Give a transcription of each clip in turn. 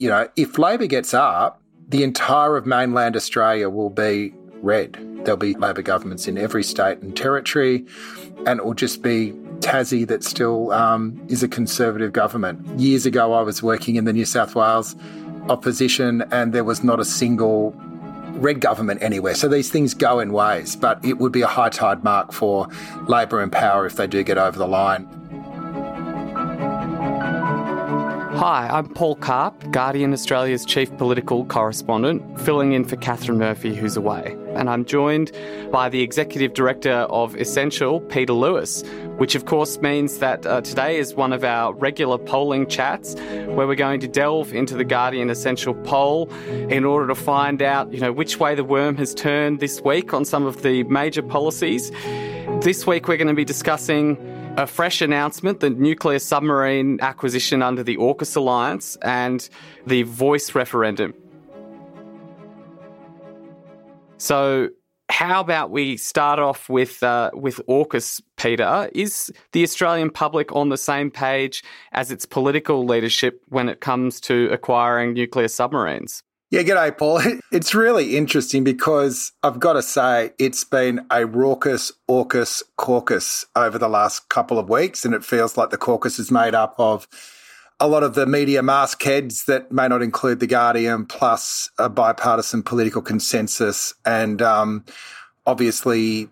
You know, if Labor gets up, the entire of mainland Australia will be red. There'll be Labor governments in every state and territory, and it will just be Tassie that still um, is a conservative government. Years ago, I was working in the New South Wales opposition, and there was not a single red government anywhere. So these things go in waves, but it would be a high tide mark for Labor and power if they do get over the line. Hi, I'm Paul Karp, Guardian Australia's chief political correspondent, filling in for Catherine Murphy, who's away. And I'm joined by the executive director of Essential, Peter Lewis, which of course means that uh, today is one of our regular polling chats where we're going to delve into the Guardian Essential poll in order to find out, you know, which way the worm has turned this week on some of the major policies. This week we're going to be discussing a fresh announcement the nuclear submarine acquisition under the AUKUS alliance and the voice referendum. So, how about we start off with uh, with AUKUS, Peter? Is the Australian public on the same page as its political leadership when it comes to acquiring nuclear submarines? Yeah, g'day, Paul. It's really interesting because I've got to say it's been a raucous AUKUS caucus over the last couple of weeks, and it feels like the caucus is made up of a lot of the media mastheads that may not include the Guardian, plus a bipartisan political consensus, and um, obviously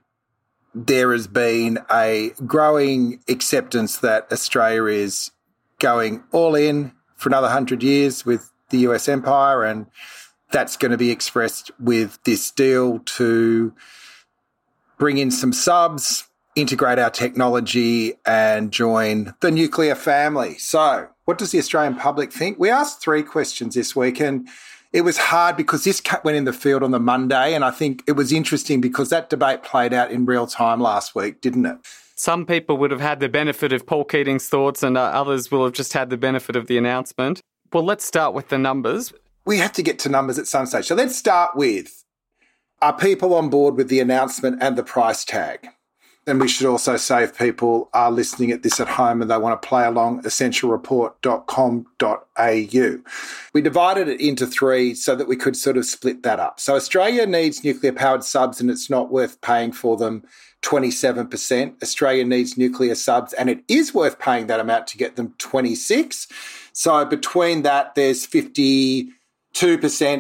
there has been a growing acceptance that Australia is going all in for another hundred years with the US empire. And that's going to be expressed with this deal to bring in some subs, integrate our technology, and join the nuclear family. So, what does the Australian public think? We asked three questions this week, and it was hard because this went in the field on the Monday. And I think it was interesting because that debate played out in real time last week, didn't it? Some people would have had the benefit of Paul Keating's thoughts, and uh, others will have just had the benefit of the announcement. Well, let's start with the numbers. We have to get to numbers at some stage. So let's start with are people on board with the announcement and the price tag? And we should also say if people are listening at this at home and they want to play along, essentialreport.com.au. We divided it into three so that we could sort of split that up. So Australia needs nuclear powered subs and it's not worth paying for them 27%. Australia needs nuclear subs and it is worth paying that amount to get them 26. So between that, there's 52%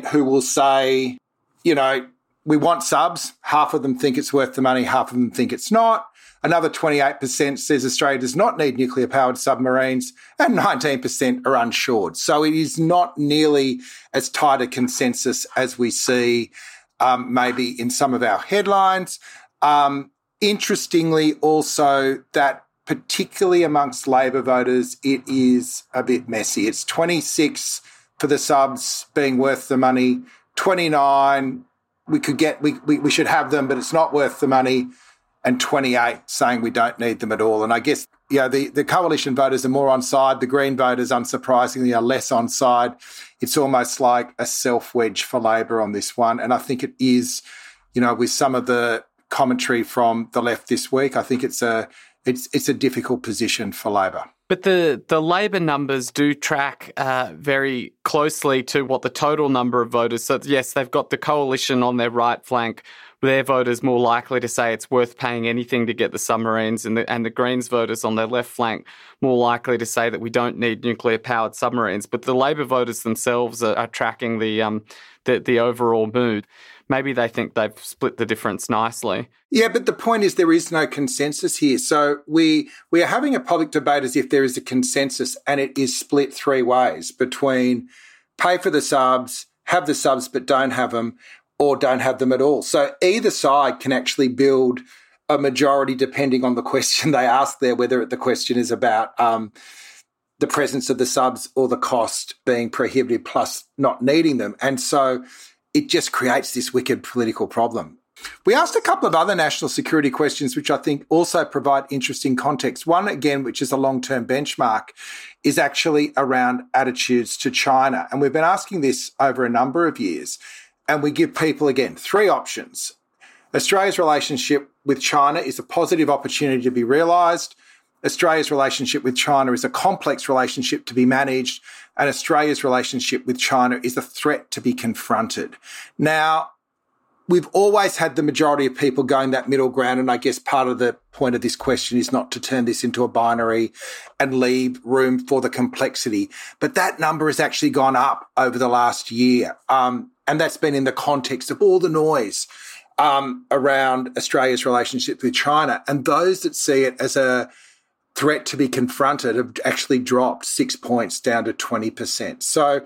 who will say, you know, we want subs. Half of them think it's worth the money, half of them think it's not. Another 28% says Australia does not need nuclear powered submarines, and 19% are unsure. So it is not nearly as tight a consensus as we see um, maybe in some of our headlines. Um, interestingly, also, that particularly amongst Labor voters, it is a bit messy. It's 26 for the subs being worth the money, 29 we could get we, we, we should have them, but it's not worth the money, and 28 saying we don't need them at all. And I guess you know, the, the coalition voters are more on side. The Green voters, unsurprisingly, are less on side. It's almost like a self wedge for Labor on this one. And I think it is, you know, with some of the commentary from the left this week, I think it's a it's it's a difficult position for Labor. But the, the Labor numbers do track uh, very closely to what the total number of voters. So yes, they've got the coalition on their right flank their voters more likely to say it's worth paying anything to get the submarines, and the, and the Greens voters on their left flank more likely to say that we don't need nuclear powered submarines. But the Labor voters themselves are, are tracking the, um, the, the overall mood maybe they think they've split the difference nicely. Yeah, but the point is there is no consensus here. So we we are having a public debate as if there is a consensus and it is split three ways between pay for the subs, have the subs but don't have them, or don't have them at all. So either side can actually build a majority depending on the question they ask there, whether the question is about um, the presence of the subs or the cost being prohibitive plus not needing them. And so it just creates this wicked political problem. We asked a couple of other national security questions, which I think also provide interesting context. One, again, which is a long term benchmark, is actually around attitudes to China. And we've been asking this over a number of years. And we give people, again, three options. Australia's relationship with China is a positive opportunity to be realised. Australia's relationship with China is a complex relationship to be managed, and Australia's relationship with China is a threat to be confronted. Now, we've always had the majority of people going that middle ground. And I guess part of the point of this question is not to turn this into a binary and leave room for the complexity. But that number has actually gone up over the last year. Um, and that's been in the context of all the noise um, around Australia's relationship with China. And those that see it as a threat to be confronted have actually dropped six points down to 20%. So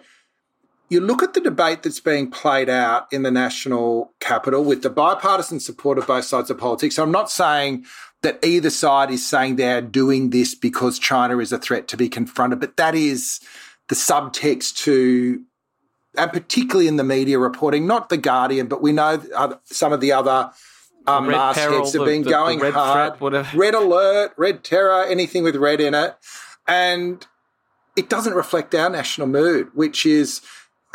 you look at the debate that's being played out in the national capital with the bipartisan support of both sides of politics. I'm not saying that either side is saying they're doing this because China is a threat to be confronted, but that is the subtext to, and particularly in the media reporting, not The Guardian, but we know uh, some of the other um, mastheads have been the, going the red hard. Threat, red alert, red terror, anything with red in it. And it doesn't reflect our national mood, which is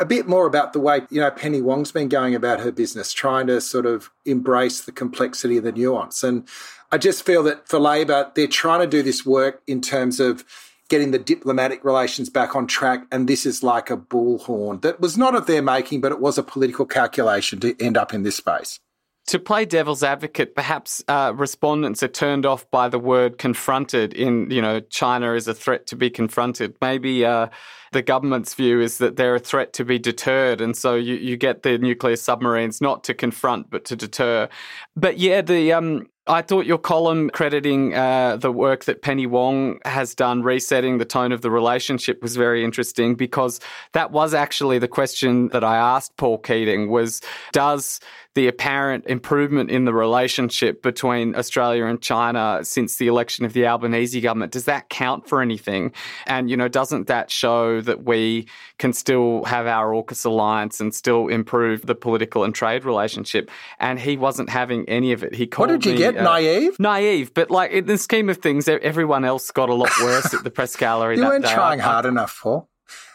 a bit more about the way, you know, Penny Wong's been going about her business, trying to sort of embrace the complexity and the nuance. And I just feel that for Labor, they're trying to do this work in terms of getting the diplomatic relations back on track. And this is like a bullhorn that was not of their making, but it was a political calculation to end up in this space to play devil's advocate, perhaps uh, respondents are turned off by the word confronted in, you know, China is a threat to be confronted. Maybe uh, the government's view is that they're a threat to be deterred. And so you, you get the nuclear submarines not to confront, but to deter. But yeah, the, um, I thought your column crediting uh, the work that Penny Wong has done, resetting the tone of the relationship, was very interesting because that was actually the question that I asked Paul Keating: was does the apparent improvement in the relationship between Australia and China since the election of the Albanese government does that count for anything? And you know, doesn't that show that we can still have our AUKUS alliance and still improve the political and trade relationship? And he wasn't having any of it. He called what did you me, get? Uh, naive? Naive, but like in the scheme of things, everyone else got a lot worse at the press gallery. you weren't day. trying I, hard I, enough, Paul.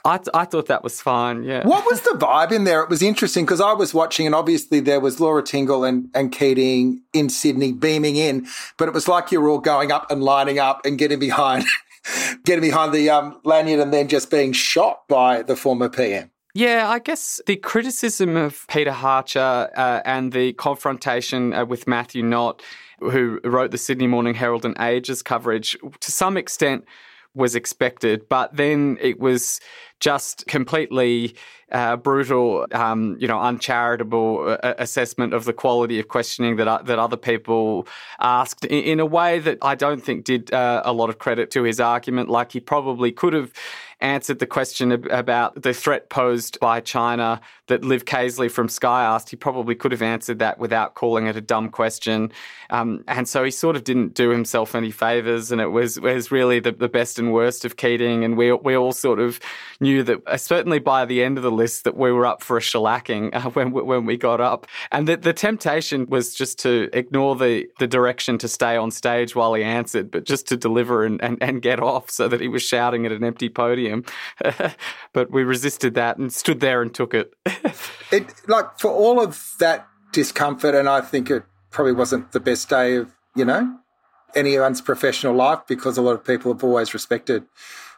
I, th- I thought that was fine. Yeah. What was the vibe in there? It was interesting because I was watching, and obviously there was Laura Tingle and, and Keating in Sydney beaming in, but it was like you were all going up and lining up and getting behind, getting behind the um, lanyard, and then just being shot by the former PM. Yeah, I guess the criticism of Peter Hartcher uh, and the confrontation uh, with Matthew Knott, who wrote the Sydney Morning Herald and Ages coverage, to some extent was expected, but then it was just completely uh, brutal, um, you know, uncharitable uh, assessment of the quality of questioning that uh, that other people asked in, in, a way that I don't think did uh, a lot of credit to his argument. Like he probably could have answered the question about the threat posed by China that Liv Caisley from Sky asked. He probably could have answered that without calling it a dumb question. Um, and so he sort of didn't do himself any favours, and it was was really the, the best and worst of Keating. And we we all sort of knew that, uh, certainly by the end of the list, that we were up for a shellacking uh, when when we got up. And the, the temptation was just to ignore the the direction to stay on stage while he answered, but just to deliver and, and, and get off so that he was shouting at an empty podium. but we resisted that and stood there and took it. it like for all of that discomfort, and I think it probably wasn't the best day of you know anyone's professional life because a lot of people have always respected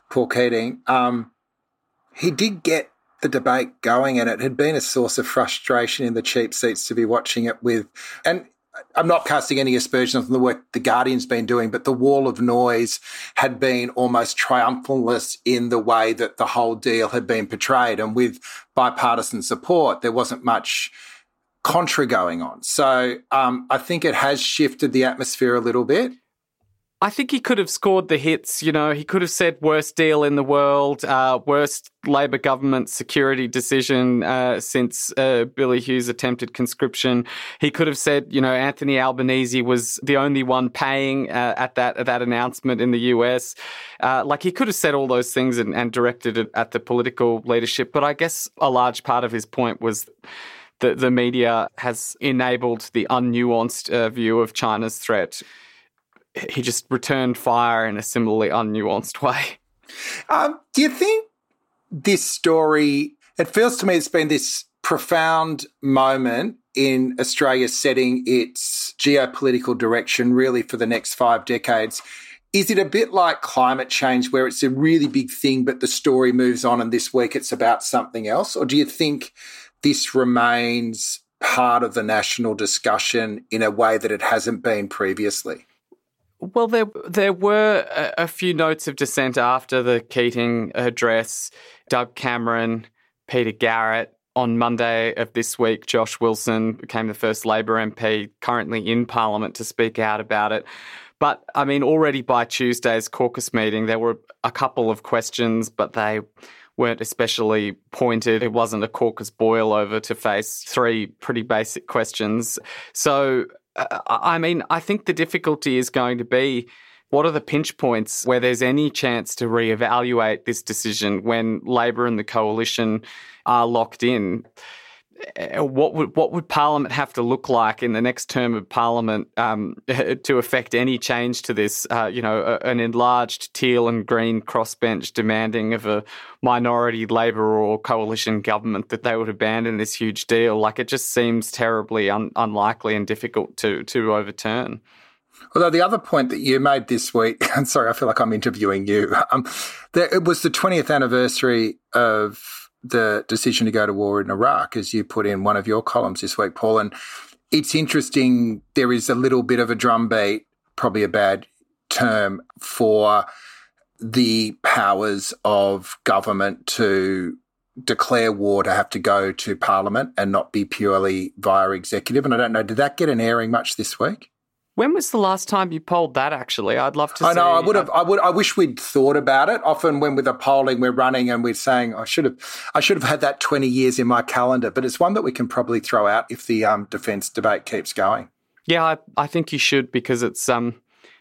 Paul Keating. Um, he did get the debate going, and it had been a source of frustration in the cheap seats to be watching it with. And I'm not casting any aspersions on the work the Guardian's been doing, but the wall of noise had been almost triumphalist in the way that the whole deal had been portrayed. And with bipartisan support, there wasn't much contra going on. So um, I think it has shifted the atmosphere a little bit. I think he could have scored the hits. You know, he could have said worst deal in the world, uh, worst Labor government security decision uh, since uh, Billy Hughes attempted conscription. He could have said, you know, Anthony Albanese was the only one paying uh, at that at that announcement in the US. Uh, like he could have said all those things and, and directed it at the political leadership. But I guess a large part of his point was that the media has enabled the unnuanced uh, view of China's threat he just returned fire in a similarly unnuanced way. Um, do you think this story? It feels to me it's been this profound moment in Australia setting its geopolitical direction really for the next five decades. Is it a bit like climate change where it's a really big thing, but the story moves on and this week it's about something else? Or do you think this remains part of the national discussion in a way that it hasn't been previously? Well, there there were a, a, few notes of dissent after the Keating address. Doug Cameron, Peter Garrett. On Monday of this week, Josh Wilson became the first Labor MP currently in Parliament to speak out about it. But I mean, already by Tuesday's caucus meeting, there were a couple of questions, but they weren't especially pointed. It wasn't a caucus boil over to face three pretty basic questions. So I mean, I think the difficulty is going to be what are the pinch points where there's any chance to reevaluate this decision when Labor and the coalition are locked in? Uh, what would what would Parliament have to look like in the next term of Parliament um, to affect any change to this? Uh, you know, a, an enlarged teal and green crossbench demanding of a minority Labor or coalition government that they would abandon this huge deal. Like it just seems terribly un- unlikely and difficult to to overturn. Although the other point that you made this week, I'm sorry, I feel like I'm interviewing you. Um, there, it was the 20th anniversary of the decision to go to war in Iraq, as you put in one of your columns this week, Paul. And it's interesting, there is a little bit of a drumbeat, probably a bad term, for the powers of government to declare war to have to go to parliament and not be purely via executive. And I don't know, did that get an airing much this week? When was the last time you polled that? Actually, I'd love to. I know. I would have. I would. I wish we'd thought about it. Often, when with a polling, we're running and we're saying, "I should have. I should have had that twenty years in my calendar." But it's one that we can probably throw out if the um, defence debate keeps going. Yeah, I, I think you should because it's um,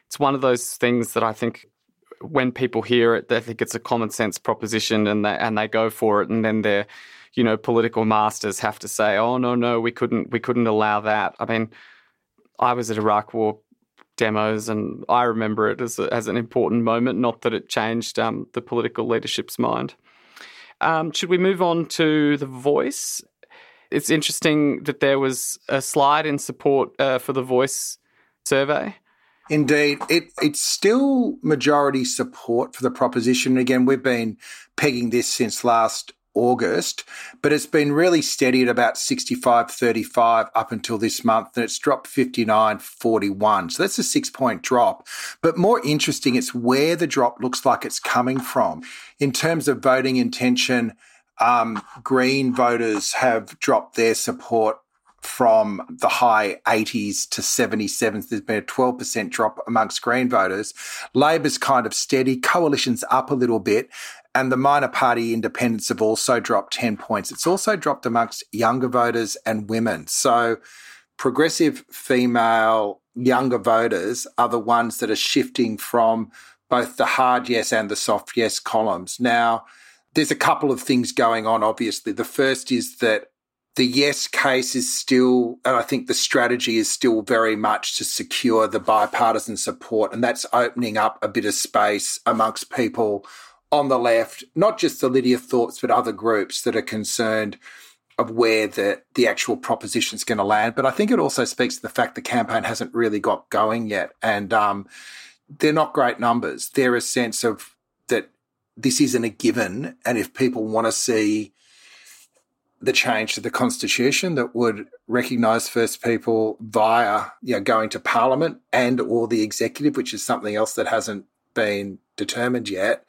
it's one of those things that I think when people hear it, they think it's a common sense proposition and they and they go for it, and then their, you know, political masters have to say, "Oh no, no, we couldn't, we couldn't allow that." I mean I was at Iraq War demos, and I remember it as, a, as an important moment. Not that it changed um, the political leadership's mind. Um, should we move on to the voice? It's interesting that there was a slide in support uh, for the voice survey. Indeed, it, it's still majority support for the proposition. Again, we've been pegging this since last August, but it's been really steady at about 65 35 up until this month, and it's dropped 59 41. So that's a six point drop. But more interesting, it's where the drop looks like it's coming from. In terms of voting intention, um, Green voters have dropped their support from the high 80s to 77. There's been a 12% drop amongst Green voters. Labor's kind of steady. Coalition's up a little bit and the minor party independents have also dropped 10 points. It's also dropped amongst younger voters and women. So progressive female younger voters are the ones that are shifting from both the hard yes and the soft yes columns. Now, there's a couple of things going on, obviously. The first is that the yes case is still, and I think the strategy is still very much to secure the bipartisan support, and that's opening up a bit of space amongst people on the left, not just the Lydia Thorpes, but other groups that are concerned of where the, the actual proposition is going to land. But I think it also speaks to the fact the campaign hasn't really got going yet. And um, they're not great numbers. They're a sense of that this isn't a given. And if people want to see the change to the constitution that would recognise First People via you know, going to Parliament and or the executive, which is something else that hasn't been determined yet.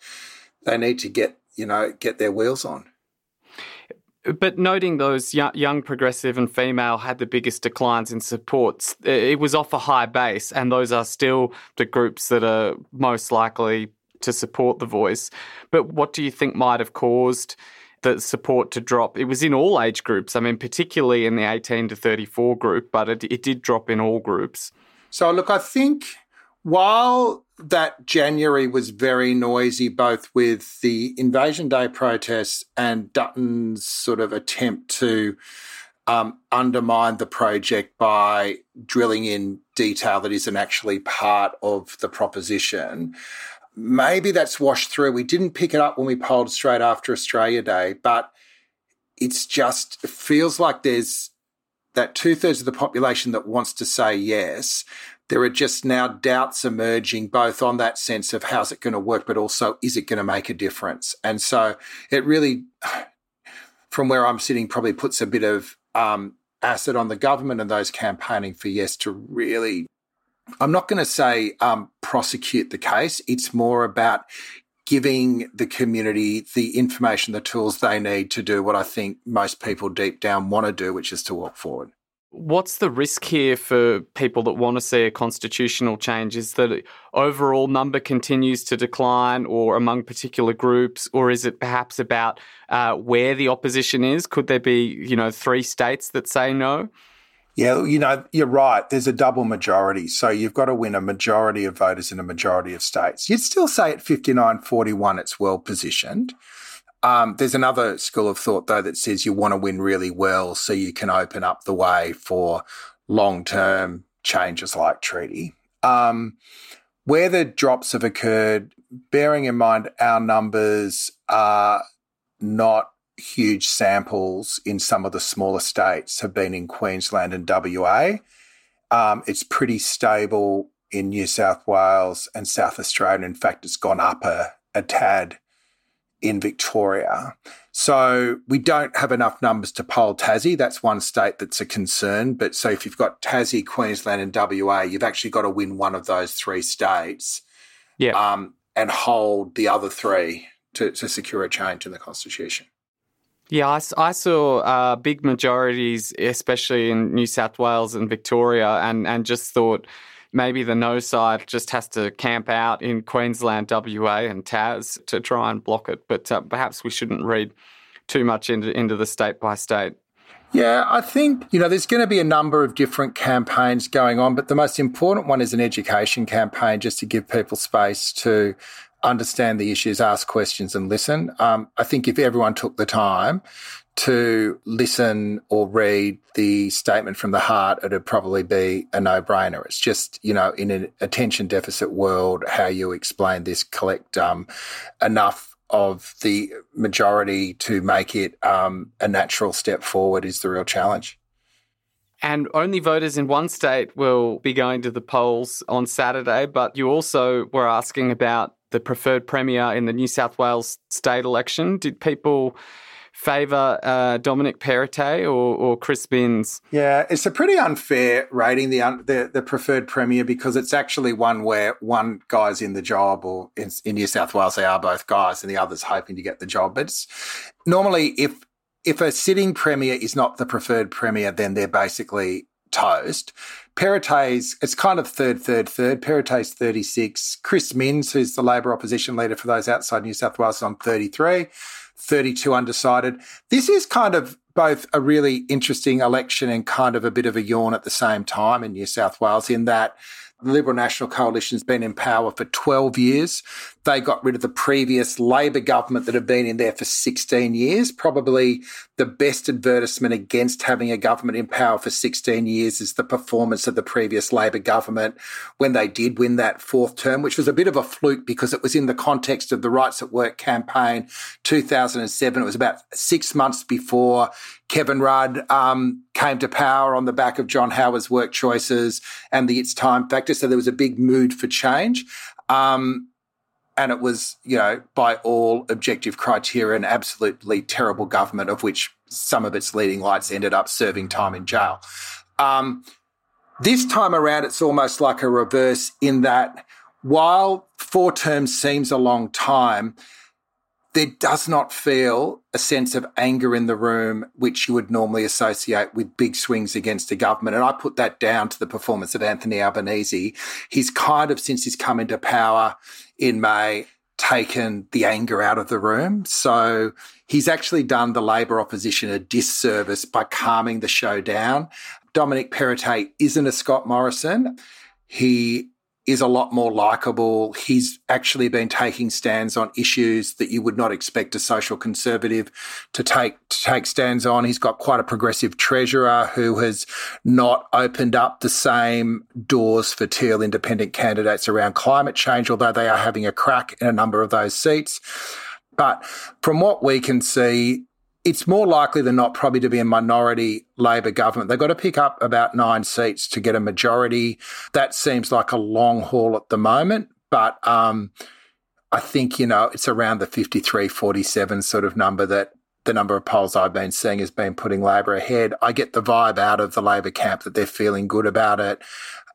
They need to get you know get their wheels on. But noting those young, progressive and female had the biggest declines in supports, it was off a high base, and those are still the groups that are most likely to support the voice. But what do you think might have caused the support to drop? It was in all age groups. I mean, particularly in the 18 to 34 group, but it, it did drop in all groups. So, look, I think while that January was very noisy, both with the Invasion Day protests and Dutton's sort of attempt to um, undermine the project by drilling in detail that isn't actually part of the proposition. Maybe that's washed through. We didn't pick it up when we polled straight after Australia Day, but it's just, it feels like there's that two thirds of the population that wants to say yes, there are just now doubts emerging both on that sense of how's it going to work, but also is it going to make a difference? And so it really, from where I'm sitting, probably puts a bit of um, acid on the government and those campaigning for yes to really. I'm not going to say um, prosecute the case. It's more about giving the community the information, the tools they need to do what I think most people deep down want to do, which is to walk forward. What's the risk here for people that want to see a constitutional change? Is that overall number continues to decline or among particular groups, or is it perhaps about uh, where the opposition is? Could there be, you know, three states that say no? Yeah, you know, you're right. There's a double majority. So you've got to win a majority of voters in a majority of states. You'd still say at 59 41, it's well positioned. Um, there's another school of thought, though, that says you want to win really well so you can open up the way for long term changes like treaty. Um, where the drops have occurred, bearing in mind our numbers are not huge samples in some of the smaller states, have been in Queensland and WA. Um, it's pretty stable in New South Wales and South Australia. In fact, it's gone up a, a tad in Victoria. So we don't have enough numbers to poll Tassie. That's one state that's a concern. But so if you've got Tassie, Queensland, and WA, you've actually got to win one of those three states. Yeah. Um, and hold the other three to, to secure a change in the constitution. Yeah, I, I saw uh, big majorities, especially in New South Wales and Victoria, and, and just thought maybe the no side just has to camp out in Queensland, WA, and Tas to try and block it. But uh, perhaps we shouldn't read too much into, into the state by state. Yeah, I think, you know, there's going to be a number of different campaigns going on, but the most important one is an education campaign just to give people space to understand the issues, ask questions, and listen. Um, I think if everyone took the time to listen or read the statement from the heart, it'd probably be a no brainer. It's just, you know, in an attention deficit world, how you explain this, collect um, enough of the majority to make it um, a natural step forward is the real challenge. And only voters in one state will be going to the polls on Saturday. But you also were asking about the preferred premier in the New South Wales state election. Did people favour uh, Dominic Perrottet or, or, Chris Minns? Yeah, it's a pretty unfair rating, the, the, the preferred premier, because it's actually one where one guy's in the job, or in, in New South Wales they are both guys, and the other's hoping to get the job. But normally, if if a sitting premier is not the preferred premier, then they're basically toast. Perrottet's, it's kind of third, third, third. Perrottet's 36. Chris Minns, who's the Labor opposition leader for those outside New South Wales, is on 33. 32 undecided. This is kind of both a really interesting election and kind of a bit of a yawn at the same time in New South Wales, in that the Liberal National Coalition's been in power for 12 years. They got rid of the previous Labor government that had been in there for 16 years. Probably the best advertisement against having a government in power for 16 years is the performance of the previous Labor government when they did win that fourth term, which was a bit of a fluke because it was in the context of the Rights at Work campaign 2007. It was about six months before Kevin Rudd um, came to power on the back of John Howard's work choices and the It's Time factor. So there was a big mood for change. Um, and it was, you know, by all objective criteria, an absolutely terrible government, of which some of its leading lights ended up serving time in jail. Um, this time around, it's almost like a reverse in that while four terms seems a long time, there does not feel a sense of anger in the room, which you would normally associate with big swings against a government. And I put that down to the performance of Anthony Albanese. He's kind of, since he's come into power in May, taken the anger out of the room. So he's actually done the Labor opposition a disservice by calming the show down. Dominic Perrottet isn't a Scott Morrison. He is a lot more likable. He's actually been taking stands on issues that you would not expect a social conservative to take to take stands on. He's got quite a progressive treasurer who has not opened up the same doors for teal independent candidates around climate change, although they are having a crack in a number of those seats. But from what we can see, it's more likely than not probably to be a minority Labor government. They've got to pick up about nine seats to get a majority. That seems like a long haul at the moment, but um, I think, you know, it's around the 53 47 sort of number that the number of polls I've been seeing has been putting Labor ahead. I get the vibe out of the Labor camp that they're feeling good about it.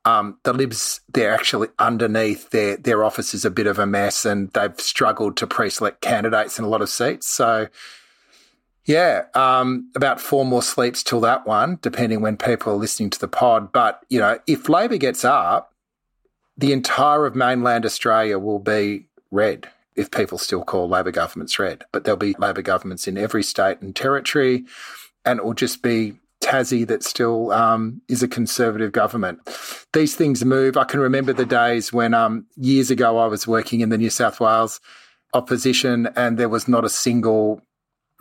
Um, the Libs, they're actually underneath their their office is a bit of a mess, and they've struggled to pre-select candidates in a lot of seats. So yeah, um, about four more sleeps till that one, depending when people are listening to the pod. But, you know, if Labor gets up, the entire of mainland Australia will be red if people still call Labor governments red. But there'll be Labor governments in every state and territory, and it will just be Tassie that still um, is a conservative government. These things move. I can remember the days when um, years ago I was working in the New South Wales opposition and there was not a single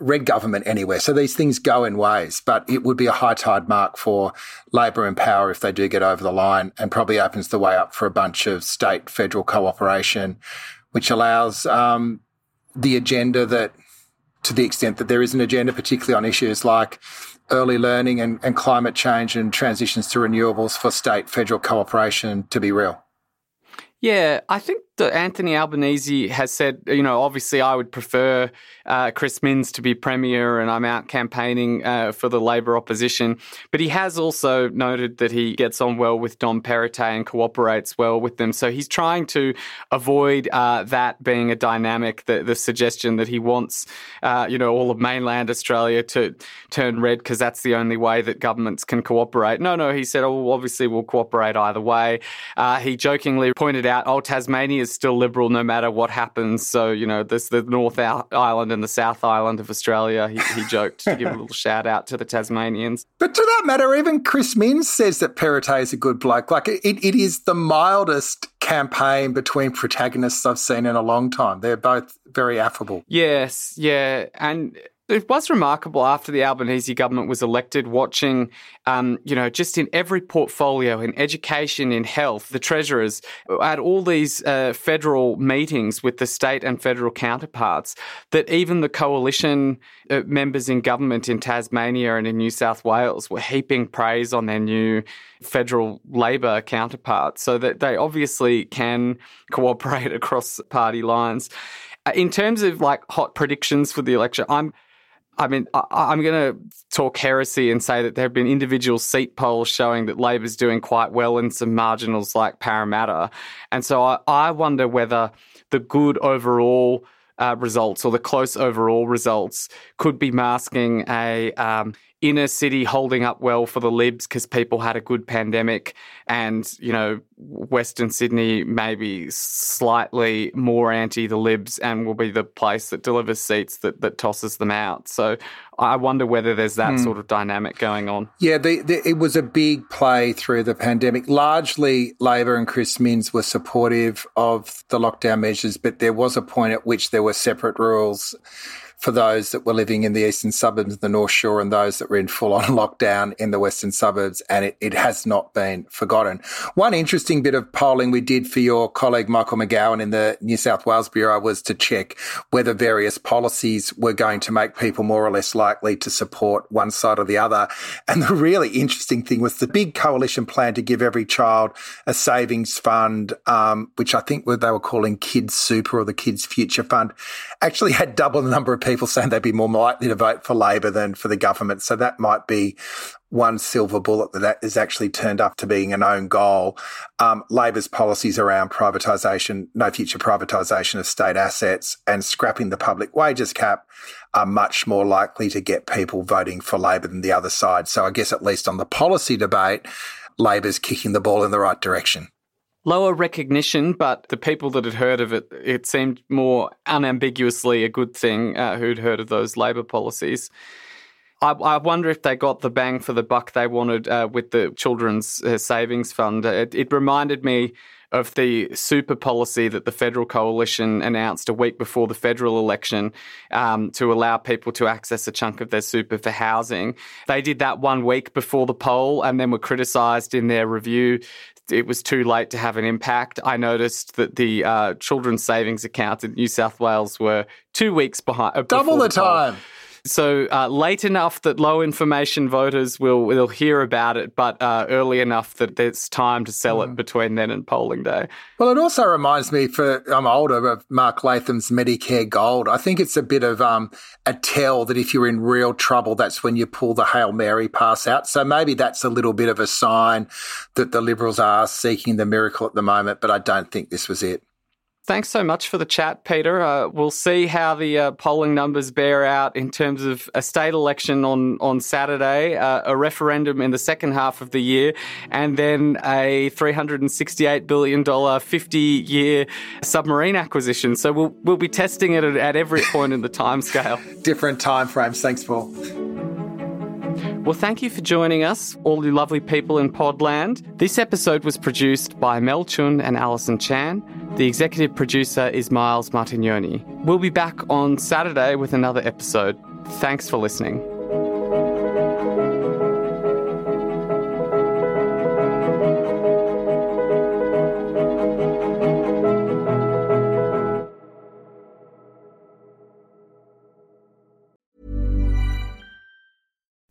red government anywhere. So these things go in ways, but it would be a high tide mark for Labor and Power if they do get over the line and probably opens the way up for a bunch of state federal cooperation, which allows um, the agenda that, to the extent that there is an agenda, particularly on issues like early learning and, and climate change and transitions to renewables for state federal cooperation to be real. Yeah, I think Anthony Albanese has said, you know, obviously I would prefer uh, Chris Minns to be Premier and I'm out campaigning uh, for the Labor opposition. But he has also noted that he gets on well with Dom Perrottet and cooperates well with them. So he's trying to avoid uh, that being a dynamic, the, the suggestion that he wants, uh, you know, all of mainland Australia to turn red because that's the only way that governments can cooperate. No, no, he said, oh, obviously we'll cooperate either way. Uh, he jokingly pointed out, oh, Tasmania is still liberal no matter what happens. So, you know, there's the North Island and the South Island of Australia. He, he joked to give a little shout out to the Tasmanians. But to that matter, even Chris Minns says that Perrottet is a good bloke. Like, it, it is the mildest campaign between protagonists I've seen in a long time. They're both very affable. Yes, yeah. And it was remarkable after the Albanese government was elected, watching, um, you know, just in every portfolio, in education, in health, the treasurers at all these uh, federal meetings with the state and federal counterparts, that even the coalition uh, members in government in Tasmania and in New South Wales were heaping praise on their new federal Labor counterparts, so that they obviously can cooperate across party lines. Uh, in terms of like hot predictions for the election, I'm I mean, I, am going to talk heresy and say that there have been individual seat polls showing that Labor's doing quite well in some marginals like Parramatta. And so I, I wonder whether the good overall uh, results or the close overall results could be masking a um, inner city holding up well for the libs because people had a good pandemic and you know western sydney maybe slightly more anti the libs and will be the place that delivers seats that, that tosses them out. So i wonder whether there's that hmm. sort of dynamic going on. Yeah the, the, it was a big play through the pandemic. Largely labor and chris minns were supportive of the lockdown measures but there was a point at which there were separate rules for those that were living in the eastern suburbs of the North Shore and those that were in full on lockdown in the western suburbs. And it, it has not been forgotten. One interesting bit of polling we did for your colleague Michael McGowan in the New South Wales Bureau was to check whether various policies were going to make people more or less likely to support one side or the other. And the really interesting thing was the big coalition plan to give every child a savings fund, um, which I think they were calling Kids Super or the Kids Future Fund, actually had double the number of people saying they'd be more likely to vote for Labor than for the government. So that might be one silver bullet that is actually turned up to being an own goal. Um, Labor's policies around privatisation, no future privatisation of state assets, and scrapping the public wages cap are much more likely to get people voting for Labor than the other side. So I guess at least on the policy debate, Labor's kicking the ball in the right direction. Lower recognition, but the people that had heard of it, it seemed more unambiguously a good thing uh, who'd heard of those Labor policies. I, I, wonder if they got the bang for the buck they wanted uh, with the Children's uh, Savings Fund. It, it, reminded me of the super policy that the federal coalition announced a week before the federal election um, to allow people to access a chunk of their super for housing. They did that one week before the poll and then were criticised in their review it was too late to have an impact. I noticed that the uh, children's savings accounts in New South Wales were two weeks behind. Uh, Double the, the time. So uh, late enough that low information voters will will hear about it, but uh, early enough that there's time to sell mm. it between then and polling day. Well, it also reminds me, for I'm older, of Mark Latham's Medicare Gold. I think it's a bit of um, a tell that if you're in real trouble, that's when you pull the Hail Mary pass out. So maybe that's a little bit of a sign that the Liberals are seeking the miracle at the moment, but I don't think this was it. Thanks so much for the chat, Peter. Uh, we'll see how the uh, polling numbers bear out in terms of a state election on, on Saturday, uh, a referendum in the second half of the year, and then a $368 billion 50 year submarine acquisition. So we'll, we'll be testing it at, at every point in the timescale. Different time frames. Thanks, Paul. Well, thank you for joining us, all you lovely people in Podland. This episode was produced by Mel Chun and Alison Chan. The executive producer is Miles Martignoni. We'll be back on Saturday with another episode. Thanks for listening.